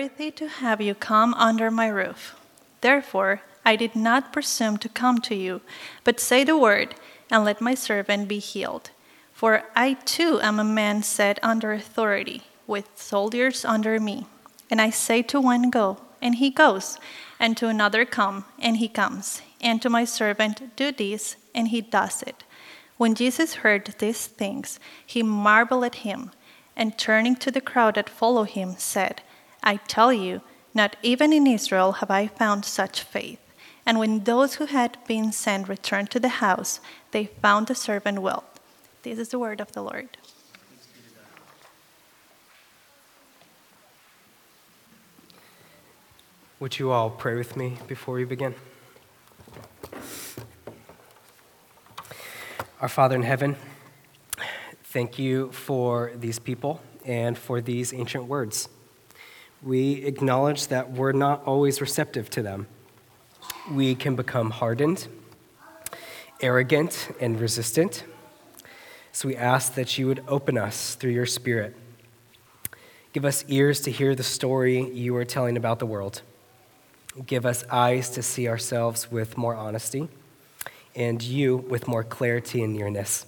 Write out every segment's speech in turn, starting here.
worthy to have you come under my roof. Therefore, I did not presume to come to you, but say the word, and let my servant be healed. For I too am a man set under authority, with soldiers under me. And I say to one, Go, and he goes, and to another, Come, and he comes, and to my servant, Do this, and he does it. When Jesus heard these things, he marveled at him, and turning to the crowd that followed him, said, I tell you, not even in Israel have I found such faith. And when those who had been sent returned to the house, they found the servant well. This is the word of the Lord. Would you all pray with me before we begin? Our Father in heaven, thank you for these people and for these ancient words. We acknowledge that we're not always receptive to them. We can become hardened, arrogant, and resistant. So we ask that you would open us through your Spirit. Give us ears to hear the story you are telling about the world. Give us eyes to see ourselves with more honesty, and you with more clarity and nearness.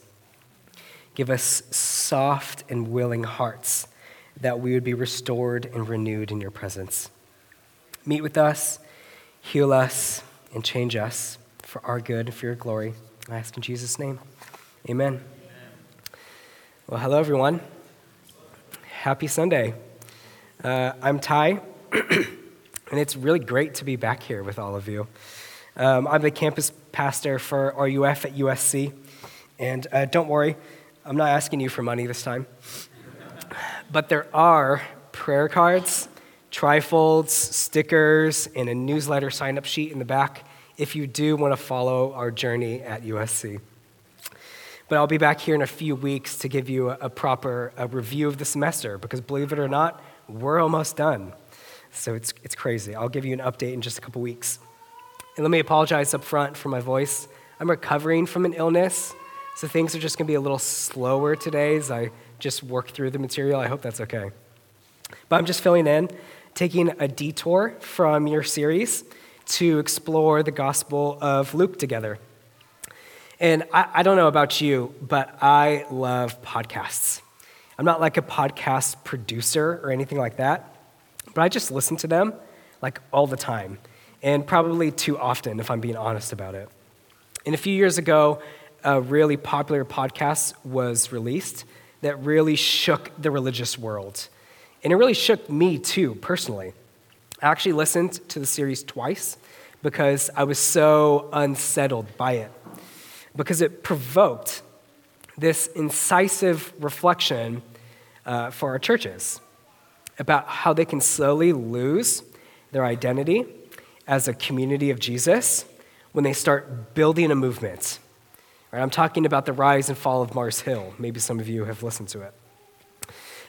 Give us soft and willing hearts that we would be restored and renewed in your presence. Meet with us, heal us, and change us for our good and for your glory. I ask in Jesus' name. Amen. Amen. Well, hello, everyone. Happy Sunday. Uh, I'm Ty. And it's really great to be back here with all of you. Um, I'm the campus pastor for RUF at USC. And uh, don't worry, I'm not asking you for money this time. But there are prayer cards, trifolds, stickers, and a newsletter sign up sheet in the back if you do want to follow our journey at USC. But I'll be back here in a few weeks to give you a, proper a review of the semester because believe it or not, we're almost done. So it's, it's crazy. I'll give you an update in just a couple weeks. And let me apologize up front for my voice. I'm recovering from an illness, so things are just going to be a little slower today as I just work through the material. I hope that's okay. But I'm just filling in, taking a detour from your series to explore the Gospel of Luke together. And I, I don't know about you, but I love podcasts. I'm not like a podcast producer or anything like that. But I just listen to them like all the time, and probably too often, if I'm being honest about it. And a few years ago, a really popular podcast was released that really shook the religious world. And it really shook me too, personally. I actually listened to the series twice because I was so unsettled by it, because it provoked this incisive reflection uh, for our churches about how they can slowly lose their identity as a community of Jesus when they start building a movement. Right, I'm talking about the rise and fall of Mars Hill. Maybe some of you have listened to it.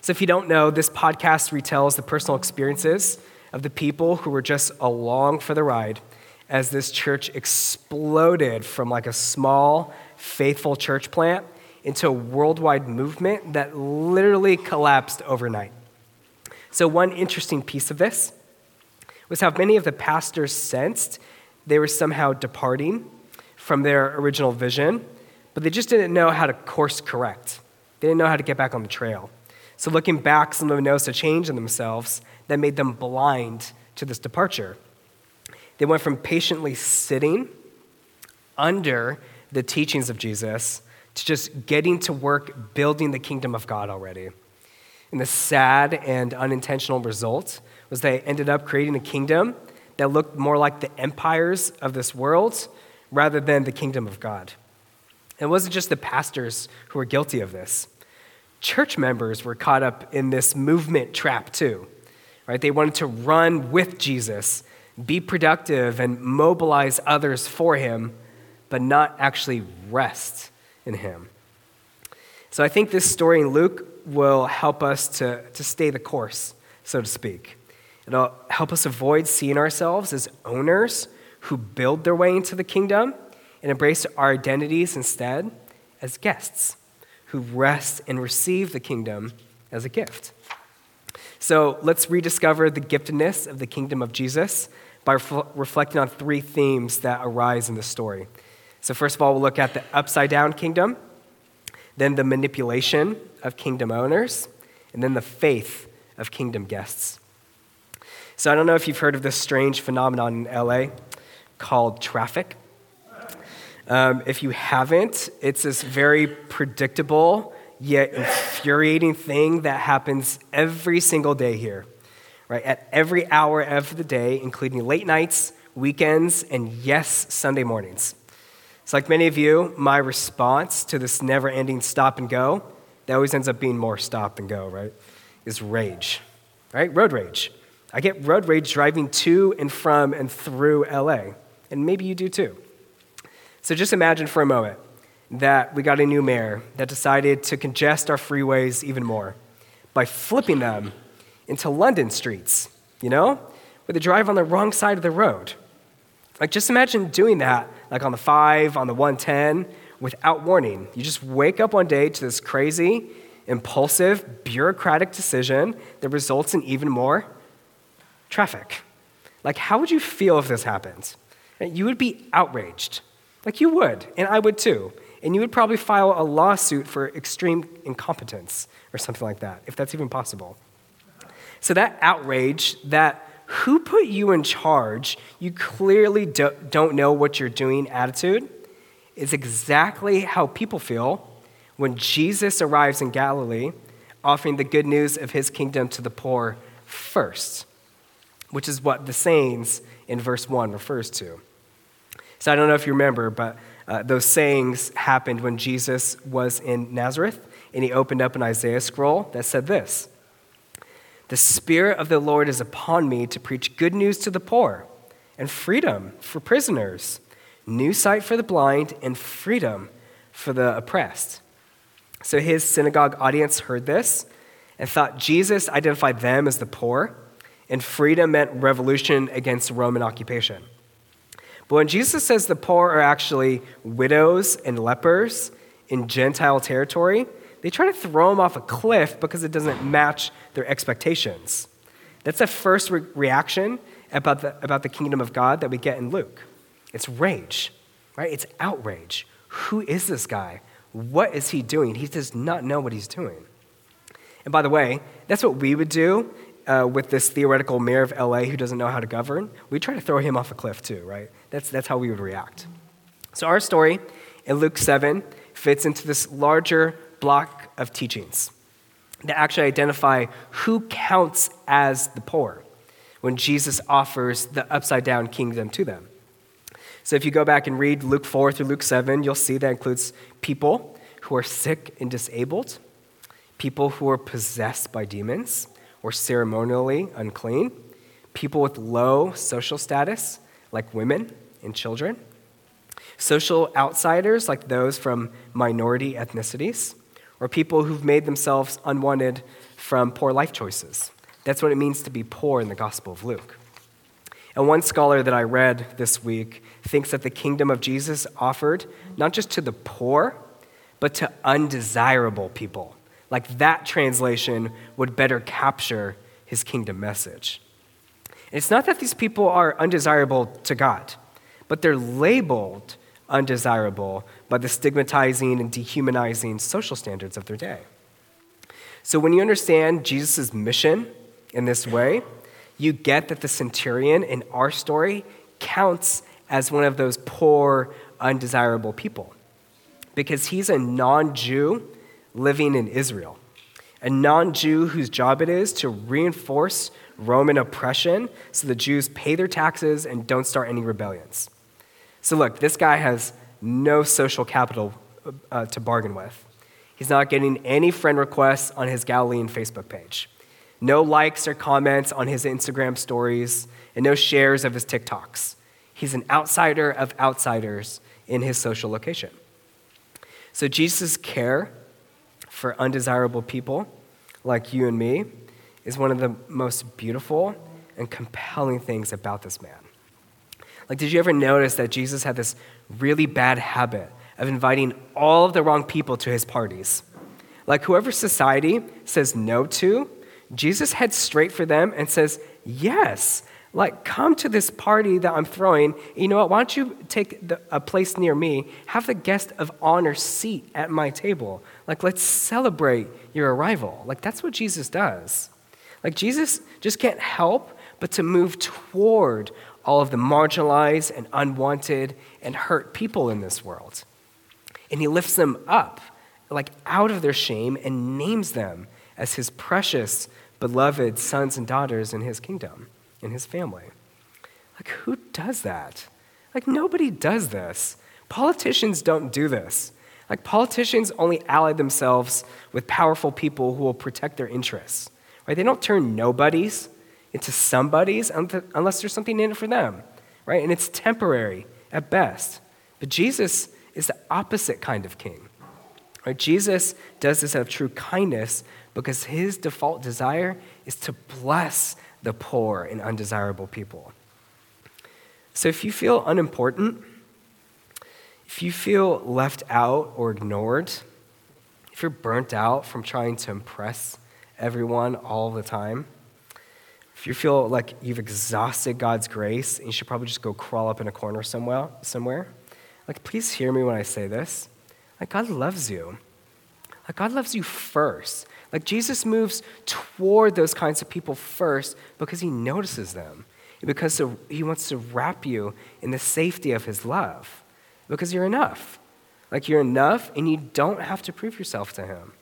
So, if you don't know, this podcast retells the personal experiences of the people who were just along for the ride as this church exploded from like a small, faithful church plant into a worldwide movement that literally collapsed overnight. So, one interesting piece of this was how many of the pastors sensed they were somehow departing from their original vision, but they just didn't know how to course correct. They didn't know how to get back on the trail. So, looking back, some of them noticed a change in themselves that made them blind to this departure. They went from patiently sitting under the teachings of Jesus to just getting to work building the kingdom of God already. And the sad and unintentional result was they ended up creating a kingdom that looked more like the empires of this world rather than the kingdom of God. It wasn't just the pastors who were guilty of this. Church members were caught up in this movement trap too. Right? They wanted to run with Jesus, be productive and mobilize others for him, but not actually rest in him. So I think this story in Luke will help us to, to stay the course, so to speak. It'll help us avoid seeing ourselves as owners who build their way into the kingdom and embrace our identities instead as guests who rest and receive the kingdom as a gift. So let's rediscover the giftedness of the kingdom of Jesus by ref- reflecting on three themes that arise in the story. So, first of all, we'll look at the upside down kingdom, then the manipulation of kingdom owners, and then the faith of kingdom guests. So, I don't know if you've heard of this strange phenomenon in LA called traffic. Um, if you haven't, it's this very predictable yet infuriating thing that happens every single day here, right? At every hour of the day, including late nights, weekends, and yes, Sunday mornings. It's like many of you, my response to this never ending stop and go, that always ends up being more stop and go, right? Is rage, right? Road rage. I get road rage driving to and from and through LA, and maybe you do too. So just imagine for a moment that we got a new mayor that decided to congest our freeways even more by flipping them into London streets, you know, where they drive on the wrong side of the road. Like, just imagine doing that, like on the 5, on the 110, without warning. You just wake up one day to this crazy, impulsive, bureaucratic decision that results in even more traffic. Like, how would you feel if this happened? You would be outraged. Like, you would, and I would too and you would probably file a lawsuit for extreme incompetence or something like that, if that's even possible. So, that outrage, that who put you in charge, you clearly do, don't know what you're doing attitude, is exactly how people feel when Jesus arrives in Galilee, offering the good news of his kingdom to the poor first, which is what the sayings in verse 1 refers to. So I don't know if you remember, but uh, those sayings happened when Jesus was in Nazareth, and he opened up an Isaiah scroll that said this The Spirit of the Lord is upon me to preach good news to the poor, and freedom for prisoners, new sight for the blind, and freedom for the oppressed. So his synagogue audience heard this and thought Jesus identified them as the poor, and freedom meant revolution against Roman occupation. But when Jesus says the poor are actually widows and lepers in Gentile territory, they try to throw him off a cliff because it doesn't match their expectations. That's the first re- reaction about the, about the kingdom of God that we get in Luke. It's rage, right? It's outrage. Who is this guy? What is he doing? He does not know what he's doing. And by the way, that's what we would do uh, with this theoretical mayor of LA who doesn't know how to govern. We try to throw him off a cliff too, right? That's, that's how we would react. So, our story in Luke 7 fits into this larger block of teachings that actually identify who counts as the poor when Jesus offers the upside down kingdom to them. So, if you go back and read Luke 4 through Luke 7, you'll see that includes people who are sick and disabled, people who are possessed by demons or ceremonially unclean, people with low social status, like women, and children, social outsiders like those from minority ethnicities, or people who've made themselves unwanted from poor life choices. That's what it means to be poor in the Gospel of Luke. And one scholar that I read this week thinks that the kingdom of Jesus offered not just to the poor, but to undesirable people. Like that translation would better capture his kingdom message. And it's not that these people are undesirable to God but they're labeled undesirable by the stigmatizing and dehumanizing social standards of their day. So when you understand Jesus' mission in this way, you get that the centurion in our story counts as one of those poor, undesirable people because he's a non Jew living in Israel, a non Jew whose job it is to reinforce Roman oppression so the Jews pay their taxes and don't start any rebellions. So, look, this guy has no social capital uh, to bargain with. He's not getting any friend requests on his Galilean Facebook page, no likes or comments on his Instagram stories, and no shares of his TikToks. He's an outsider of outsiders in his social location. So, Jesus' care for undesirable people like you and me is one of the most beautiful and compelling things about this man. Like, did you ever notice that Jesus had this really bad habit of inviting all of the wrong people to his parties? Like, whoever society says no to, Jesus heads straight for them and says, Yes, like come to this party that I'm throwing. You know what? Why don't you take the, a place near me? Have the guest of honor seat at my table. Like, let's celebrate your arrival. Like, that's what Jesus does. Like, Jesus just can't help but to move toward all of the marginalized and unwanted and hurt people in this world. And he lifts them up, like out of their shame, and names them as his precious, beloved sons and daughters in his kingdom, in his family. Like, who does that? Like, nobody does this. Politicians don't do this. Like, politicians only ally themselves with powerful people who will protect their interests. Right? They don't turn nobodies into somebodies unless there's something in it for them. Right? And it's temporary at best. But Jesus is the opposite kind of king. Right? Jesus does this out of true kindness because his default desire is to bless the poor and undesirable people. So if you feel unimportant, if you feel left out or ignored, if you're burnt out from trying to impress everyone all the time, if you feel like you've exhausted God's grace and you should probably just go crawl up in a corner somewhere, somewhere, like please hear me when I say this. Like God loves you. Like God loves you first. Like Jesus moves toward those kinds of people first because he notices them. Because he wants to wrap you in the safety of his love. Because you're enough. Like you're enough and you don't have to prove yourself to him.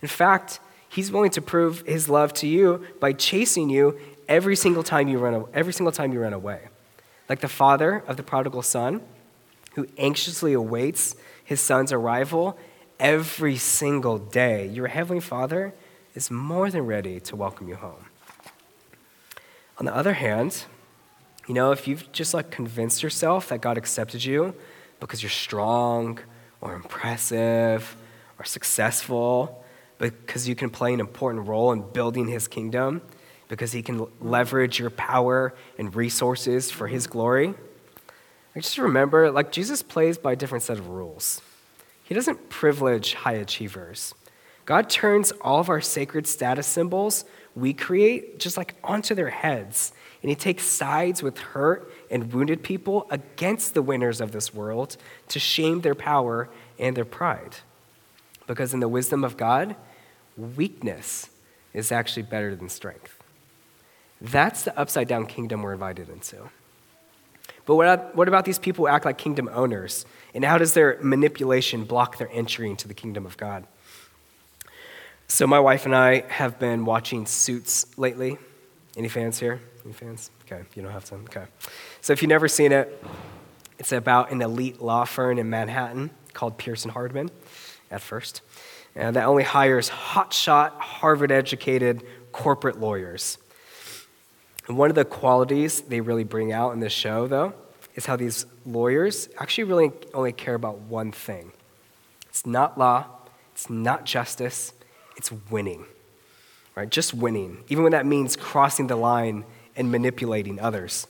In fact, he's willing to prove his love to you by chasing you every single time you run every single time you run away. Like the father of the prodigal son who anxiously awaits his son's arrival every single day, your Heavenly Father is more than ready to welcome you home. On the other hand, you know, if you've just like convinced yourself that God accepted you because you're strong or impressive or successful, because you can play an important role in building his kingdom, because he can leverage your power and resources for his glory, I just remember like Jesus plays by a different set of rules. He doesn't privilege high achievers. God turns all of our sacred status symbols we create just like onto their heads. And he takes sides with hurt and wounded people against the winners of this world to shame their power and their pride. Because in the wisdom of God, weakness is actually better than strength. That's the upside down kingdom we're invited into. But what, what about these people who act like kingdom owners? And how does their manipulation block their entry into the kingdom of God? So, my wife and I have been watching Suits lately. Any fans here? Any fans? Okay, you don't have to. Okay. So, if you've never seen it, it's about an elite law firm in Manhattan called Pearson Hardman at first, that only hires hotshot, Harvard educated corporate lawyers. And one of the qualities they really bring out in this show, though, is how these lawyers actually really only care about one thing it's not law, it's not justice, it's winning. Right? Just winning, even when that means crossing the line and manipulating others.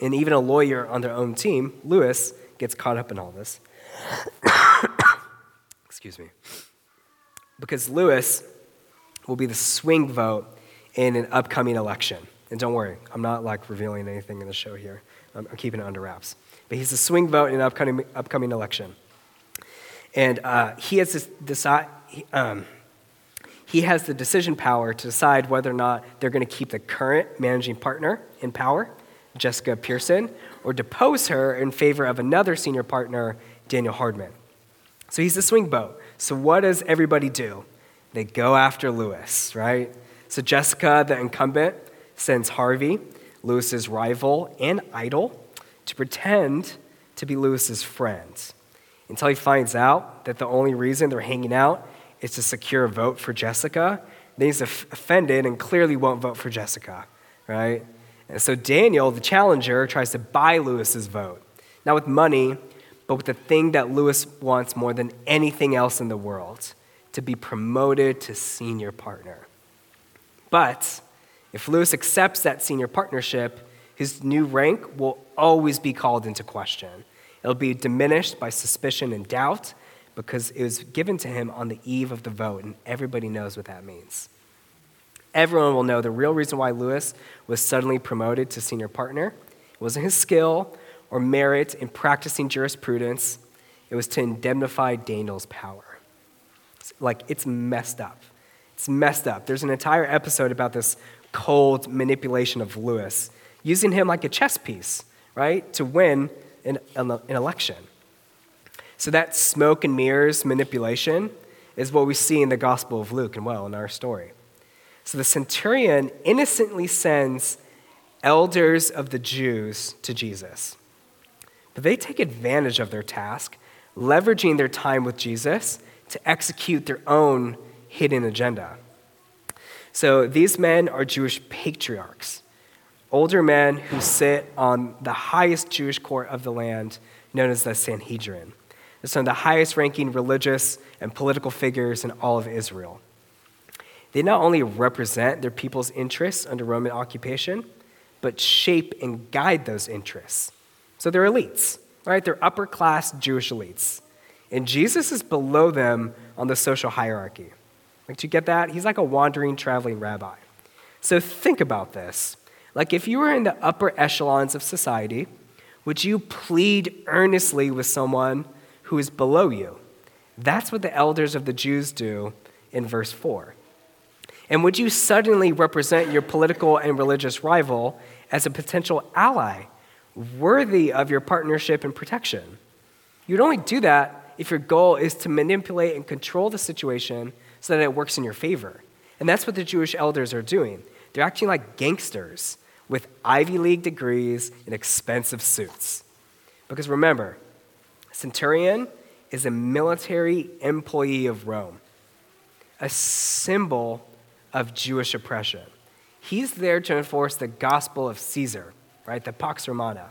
And even a lawyer on their own team, Lewis, gets caught up in all this. Excuse me. Because Lewis will be the swing vote in an upcoming election. And don't worry, I'm not like revealing anything in the show here. I'm, I'm keeping it under wraps. But he's a swing vote in an upcoming, upcoming election. And uh, he has this decide, um, he has the decision power to decide whether or not they're going to keep the current managing partner in power, Jessica Pearson, or depose her in favor of another senior partner, Daniel Hardman. So he's the swing vote. So what does everybody do? They go after Lewis, right? So Jessica, the incumbent, sends Harvey, Lewis's rival and idol, to pretend to be Lewis's friend until he finds out that the only reason they're hanging out is to secure a vote for Jessica. Then he's offended and clearly won't vote for Jessica, right? And so Daniel, the challenger, tries to buy Lewis's vote, not with money, but with the thing that Lewis wants more than anything else in the world to be promoted to senior partner. But if Lewis accepts that senior partnership, his new rank will always be called into question. It'll be diminished by suspicion and doubt because it was given to him on the eve of the vote, and everybody knows what that means. everyone will know the real reason why Lewis was suddenly promoted to senior partner. It wasn't his skill or merit in practicing jurisprudence, it was to indemnify Daniel's power. Like, it's messed up. It's messed up. There's an entire episode about this cold manipulation of Lewis, using him like a chess piece, right, to win an, an election. So, that smoke and mirrors manipulation is what we see in the Gospel of Luke and well in our story. So, the centurion innocently sends elders of the Jews to Jesus. But they take advantage of their task, leveraging their time with Jesus to execute their own hidden agenda. So these men are Jewish patriarchs, older men who sit on the highest Jewish court of the land, known as the Sanhedrin. They're some of the highest ranking religious and political figures in all of Israel. They not only represent their people's interests under Roman occupation, but shape and guide those interests. So they're elites, right? They're upper class Jewish elites. And Jesus is below them on the social hierarchy. Like, do you get that? He's like a wandering, traveling rabbi. So think about this. Like, if you were in the upper echelons of society, would you plead earnestly with someone who is below you? That's what the elders of the Jews do in verse 4. And would you suddenly represent your political and religious rival as a potential ally worthy of your partnership and protection? You'd only do that if your goal is to manipulate and control the situation so that it works in your favor. And that's what the Jewish elders are doing. They're acting like gangsters with Ivy League degrees and expensive suits. Because remember, centurion is a military employee of Rome, a symbol of Jewish oppression. He's there to enforce the gospel of Caesar, right? The Pax Romana.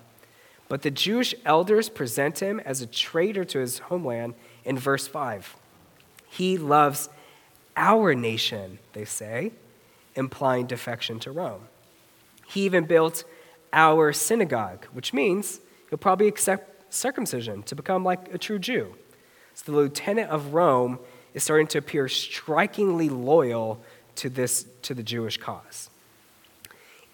But the Jewish elders present him as a traitor to his homeland in verse 5. He loves our nation, they say, implying defection to Rome. He even built our synagogue, which means he'll probably accept circumcision to become like a true Jew. So the lieutenant of Rome is starting to appear strikingly loyal to this to the Jewish cause.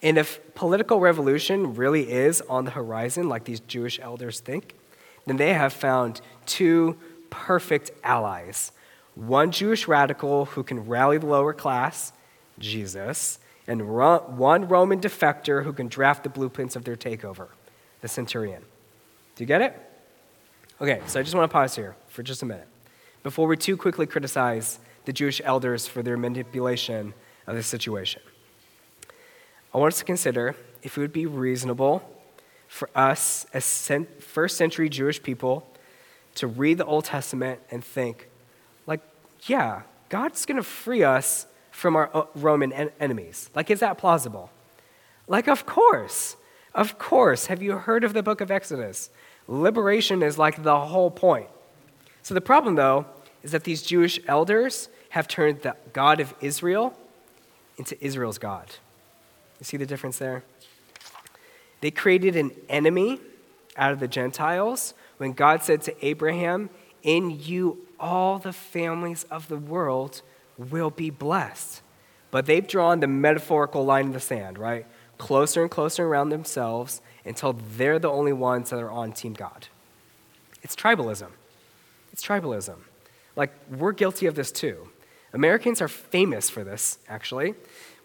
And if political revolution really is on the horizon, like these Jewish elders think, then they have found two perfect allies one Jewish radical who can rally the lower class, Jesus, and one Roman defector who can draft the blueprints of their takeover, the centurion. Do you get it? Okay, so I just want to pause here for just a minute before we too quickly criticize the Jewish elders for their manipulation of the situation. I want us to consider if it would be reasonable for us as first century Jewish people to read the Old Testament and think, yeah, God's going to free us from our uh, Roman en- enemies. Like, is that plausible? Like, of course. Of course. Have you heard of the book of Exodus? Liberation is like the whole point. So, the problem, though, is that these Jewish elders have turned the God of Israel into Israel's God. You see the difference there? They created an enemy out of the Gentiles when God said to Abraham, In you all the families of the world will be blessed. But they've drawn the metaphorical line in the sand, right? Closer and closer around themselves until they're the only ones that are on Team God. It's tribalism. It's tribalism. Like, we're guilty of this too. Americans are famous for this, actually.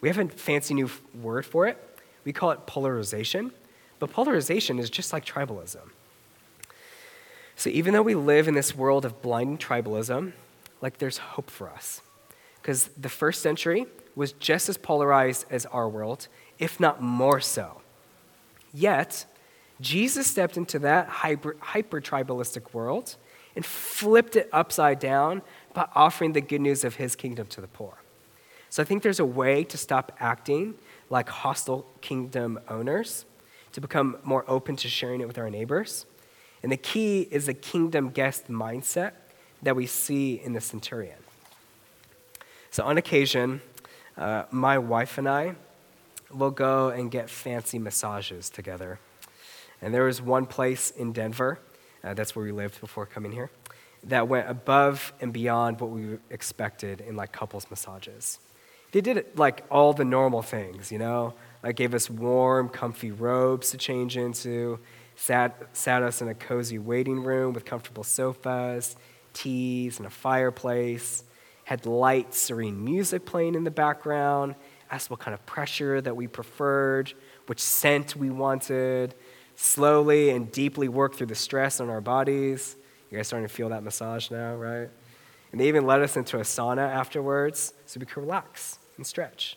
We have a fancy new word for it. We call it polarization. But polarization is just like tribalism. So even though we live in this world of blind tribalism, like there's hope for us. Because the first century was just as polarized as our world, if not more so. Yet, Jesus stepped into that hyper, hyper tribalistic world and flipped it upside down by offering the good news of his kingdom to the poor. So I think there's a way to stop acting like hostile kingdom owners, to become more open to sharing it with our neighbors. And the key is the kingdom guest mindset that we see in the centurion. So on occasion, uh, my wife and I will go and get fancy massages together. And there was one place in Denver, uh, that's where we lived before coming here, that went above and beyond what we expected in like couples massages. They did like all the normal things, you know? Like gave us warm, comfy robes to change into, sat, sat us in a cozy waiting room with comfortable sofas, teas, and a fireplace, had light, serene music playing in the background, asked what kind of pressure that we preferred, which scent we wanted, slowly and deeply worked through the stress on our bodies. You guys starting to feel that massage now, right? And they even led us into a sauna afterwards so we could relax and stretch.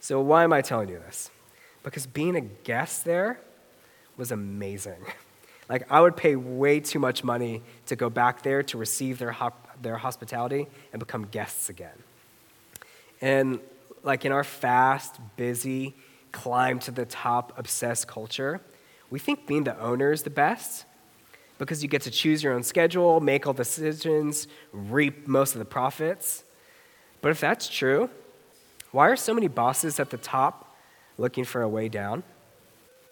So, why am I telling you this? Because being a guest there was amazing. Like, I would pay way too much money to go back there to receive their, their hospitality and become guests again. And, like, in our fast, busy, climb to the top, obsessed culture, we think being the owner is the best because you get to choose your own schedule, make all the decisions, reap most of the profits. But if that's true, why are so many bosses at the top looking for a way down?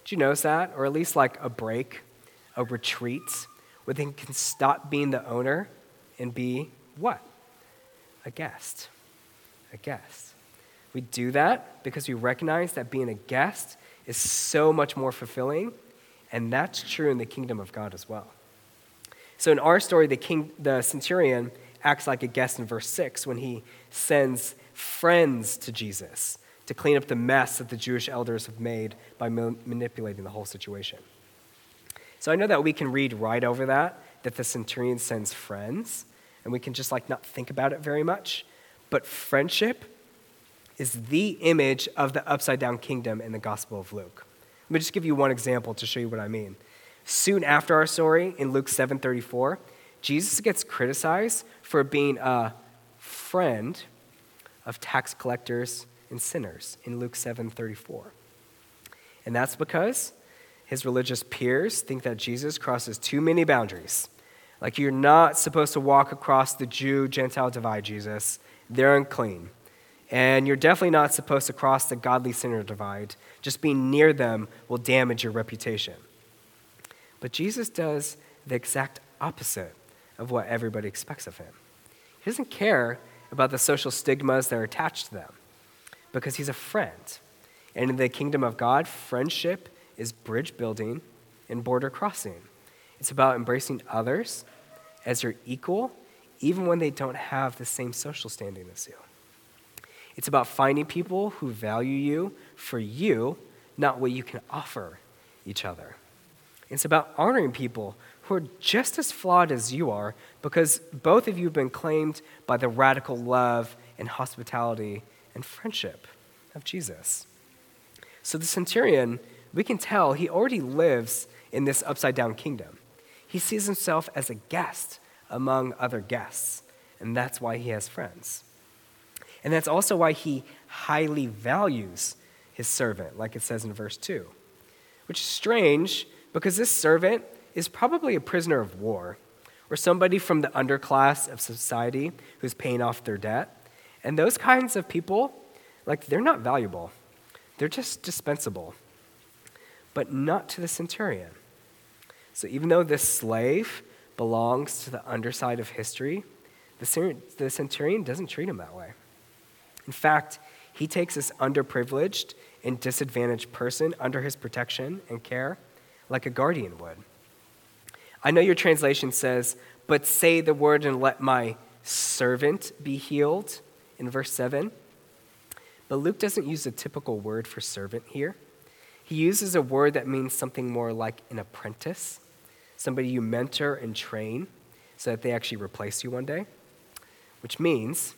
Did you notice that? Or at least like a break, a retreat, where they can stop being the owner and be what? A guest. A guest. We do that because we recognize that being a guest is so much more fulfilling, and that's true in the kingdom of God as well. So in our story, the, king, the centurion acts like a guest in verse 6 when he sends friends to Jesus to clean up the mess that the Jewish elders have made by ma- manipulating the whole situation. So I know that we can read right over that, that the centurion sends friends, and we can just like not think about it very much. But friendship is the image of the upside down kingdom in the Gospel of Luke. Let me just give you one example to show you what I mean. Soon after our story, in Luke 7:34, Jesus gets criticized for being a friend of tax collectors and sinners in Luke 7:34. And that's because his religious peers think that Jesus crosses too many boundaries. Like you're not supposed to walk across the Jew Gentile divide, Jesus. They're unclean. And you're definitely not supposed to cross the godly sinner divide. Just being near them will damage your reputation. But Jesus does the exact opposite of what everybody expects of him. He doesn't care about the social stigmas that are attached to them because he's a friend. And in the kingdom of God, friendship is bridge building and border crossing. It's about embracing others as your equal, even when they don't have the same social standing as you. It's about finding people who value you for you, not what you can offer each other. It's about honoring people who are just as flawed as you are because both of you have been claimed by the radical love and hospitality and friendship of Jesus. So the centurion, we can tell he already lives in this upside down kingdom. He sees himself as a guest among other guests, and that's why he has friends. And that's also why he highly values his servant, like it says in verse 2, which is strange because this servant is probably a prisoner of war or somebody from the underclass of society who's paying off their debt. And those kinds of people, like, they're not valuable, they're just dispensable, but not to the centurion. So even though this slave belongs to the underside of history, the centurion doesn't treat him that way. In fact, he takes this underprivileged and disadvantaged person under his protection and care like a guardian would. I know your translation says, but say the word and let my servant be healed in verse 7. But Luke doesn't use a typical word for servant here. He uses a word that means something more like an apprentice, somebody you mentor and train so that they actually replace you one day, which means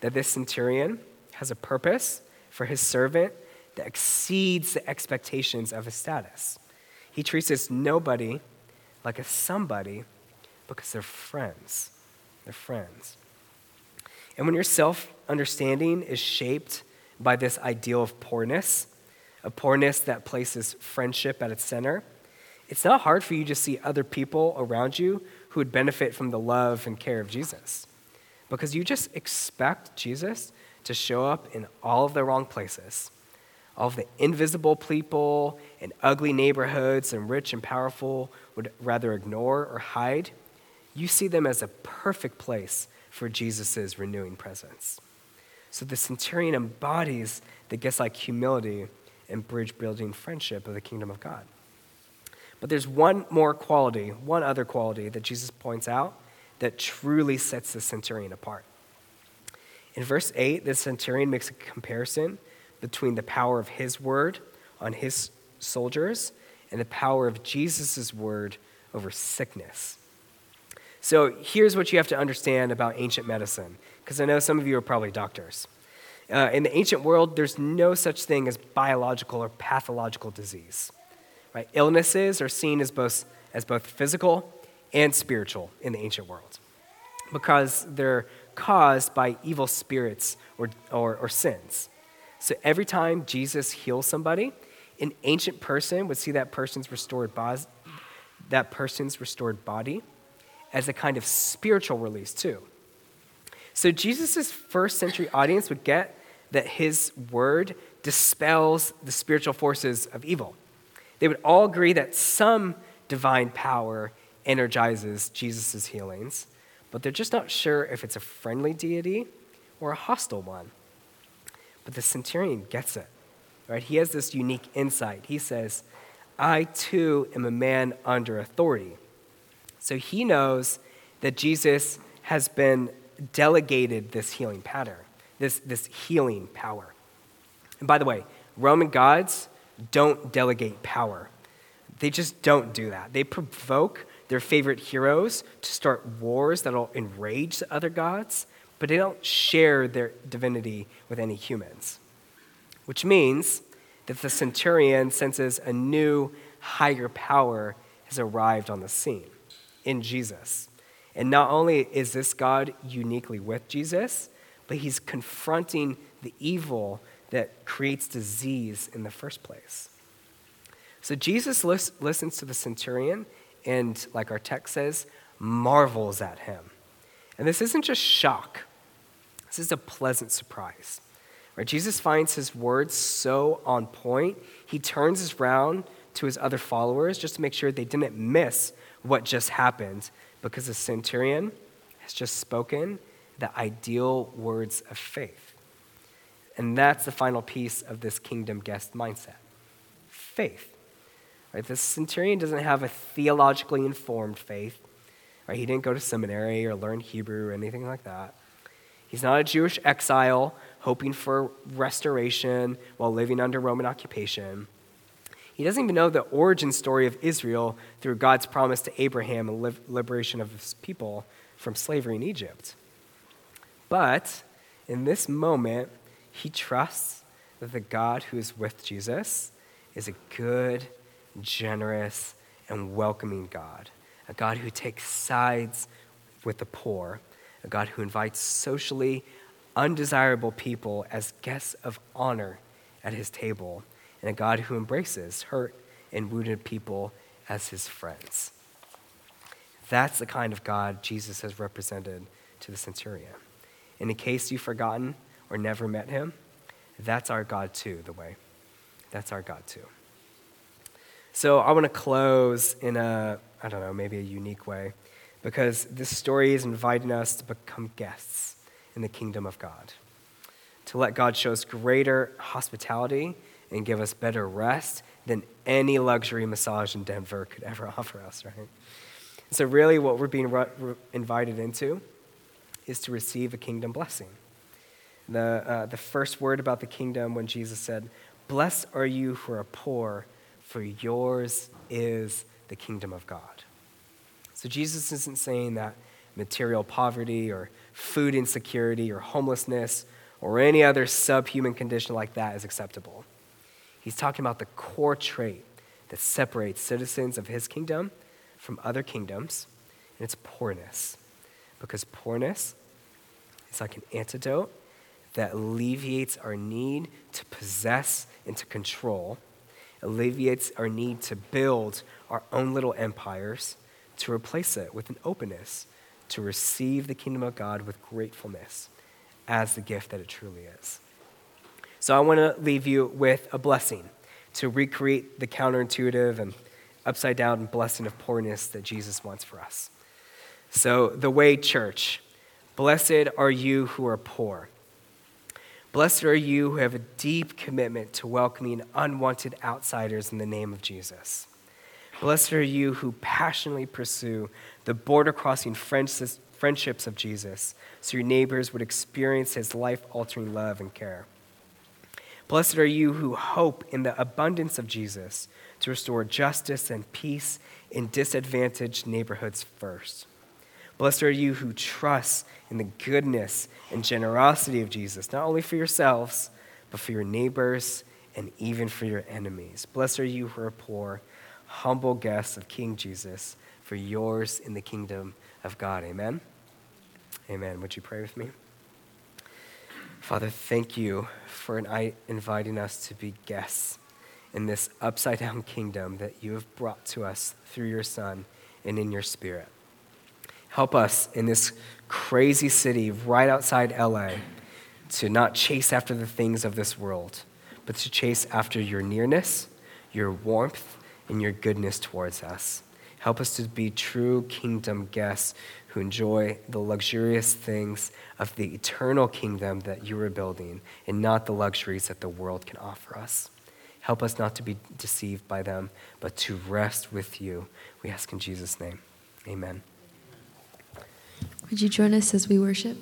that this centurion has a purpose for his servant that exceeds the expectations of his status. He treats this nobody like a somebody because they're friends. They're friends. And when your self understanding is shaped by this ideal of poorness, a poorness that places friendship at its center, it's not hard for you to see other people around you who would benefit from the love and care of Jesus. Because you just expect Jesus to show up in all of the wrong places all of the invisible people in ugly neighborhoods and rich and powerful would rather ignore or hide, you see them as a perfect place for Jesus' renewing presence. So the centurion embodies the gifts like humility and bridge building friendship of the kingdom of God. But there's one more quality, one other quality that Jesus points out that truly sets the centurion apart. In verse 8, the centurion makes a comparison between the power of his word on his soldiers and the power of Jesus' word over sickness. So here's what you have to understand about ancient medicine, because I know some of you are probably doctors. Uh, in the ancient world, there's no such thing as biological or pathological disease. Right? Illnesses are seen as both, as both physical and spiritual in the ancient world because they're caused by evil spirits or, or, or sins. So every time Jesus heals somebody, an ancient person would see that person's restored body, that person's restored body as a kind of spiritual release too. So Jesus' first century audience would get that his word dispels the spiritual forces of evil. They would all agree that some divine power energizes Jesus' healings, but they're just not sure if it's a friendly deity or a hostile one. But the centurion gets it, right? He has this unique insight. He says, I too am a man under authority. So he knows that Jesus has been delegated this healing pattern, this, this healing power. And by the way, Roman gods don't delegate power. They just don't do that. They provoke their favorite heroes to start wars that'll enrage the other gods, but they don't share their divinity with any humans. Which means that the centurion senses a new, higher power has arrived on the scene in Jesus. And not only is this God uniquely with Jesus, but he's confronting the evil that creates disease in the first place. So Jesus lis- listens to the centurion and, like our text says, marvels at him. And this isn't just shock, this is a pleasant surprise. Right? Jesus finds his words so on point, he turns around to his other followers just to make sure they didn't miss what just happened because the centurion has just spoken the ideal words of faith. And that's the final piece of this kingdom guest mindset faith. Right? The centurion doesn't have a theologically informed faith. Right? He didn't go to seminary or learn Hebrew or anything like that. He's not a Jewish exile hoping for restoration while living under Roman occupation. He doesn't even know the origin story of Israel through God's promise to Abraham and liberation of his people from slavery in Egypt. But in this moment, he trusts that the God who is with Jesus is a good, generous, and welcoming God, a God who takes sides with the poor, a God who invites socially undesirable people as guests of honor at his table and a God who embraces hurt and wounded people as his friends. That's the kind of God Jesus has represented to the centurion. And in case you've forgotten or never met him, that's our God too, the way. That's our God too. So I want to close in a, I don't know, maybe a unique way, because this story is inviting us to become guests in the kingdom of God, to let God show us greater hospitality and give us better rest than any luxury massage in Denver could ever offer us, right? So, really, what we're being re- re- invited into is to receive a kingdom blessing. The, uh, the first word about the kingdom when Jesus said, Blessed are you who are poor, for yours is the kingdom of God. So, Jesus isn't saying that material poverty or food insecurity or homelessness or any other subhuman condition like that is acceptable. He's talking about the core trait that separates citizens of his kingdom from other kingdoms, and it's poorness. Because poorness is like an antidote that alleviates our need to possess and to control, alleviates our need to build our own little empires, to replace it with an openness to receive the kingdom of God with gratefulness as the gift that it truly is. So I want to leave you with a blessing to recreate the counterintuitive and upside down blessing of poorness that Jesus wants for us. So, the way church, blessed are you who are poor. Blessed are you who have a deep commitment to welcoming unwanted outsiders in the name of Jesus. Blessed are you who passionately pursue the border crossing friendships of Jesus so your neighbors would experience his life altering love and care. Blessed are you who hope in the abundance of Jesus to restore justice and peace in disadvantaged neighborhoods first. Blessed are you who trust in the goodness and generosity of Jesus, not only for yourselves, but for your neighbors and even for your enemies. Blessed are you who are poor, humble guests of King Jesus, for yours in the kingdom of God. Amen. Amen. Would you pray with me? Father, thank you for inviting us to be guests in this upside down kingdom that you have brought to us through your Son and in your Spirit. Help us in this crazy city right outside LA to not chase after the things of this world, but to chase after your nearness, your warmth, and your goodness towards us. Help us to be true kingdom guests who enjoy the luxurious things of the eternal kingdom that you are building and not the luxuries that the world can offer us. Help us not to be deceived by them, but to rest with you. We ask in Jesus' name. Amen. Would you join us as we worship?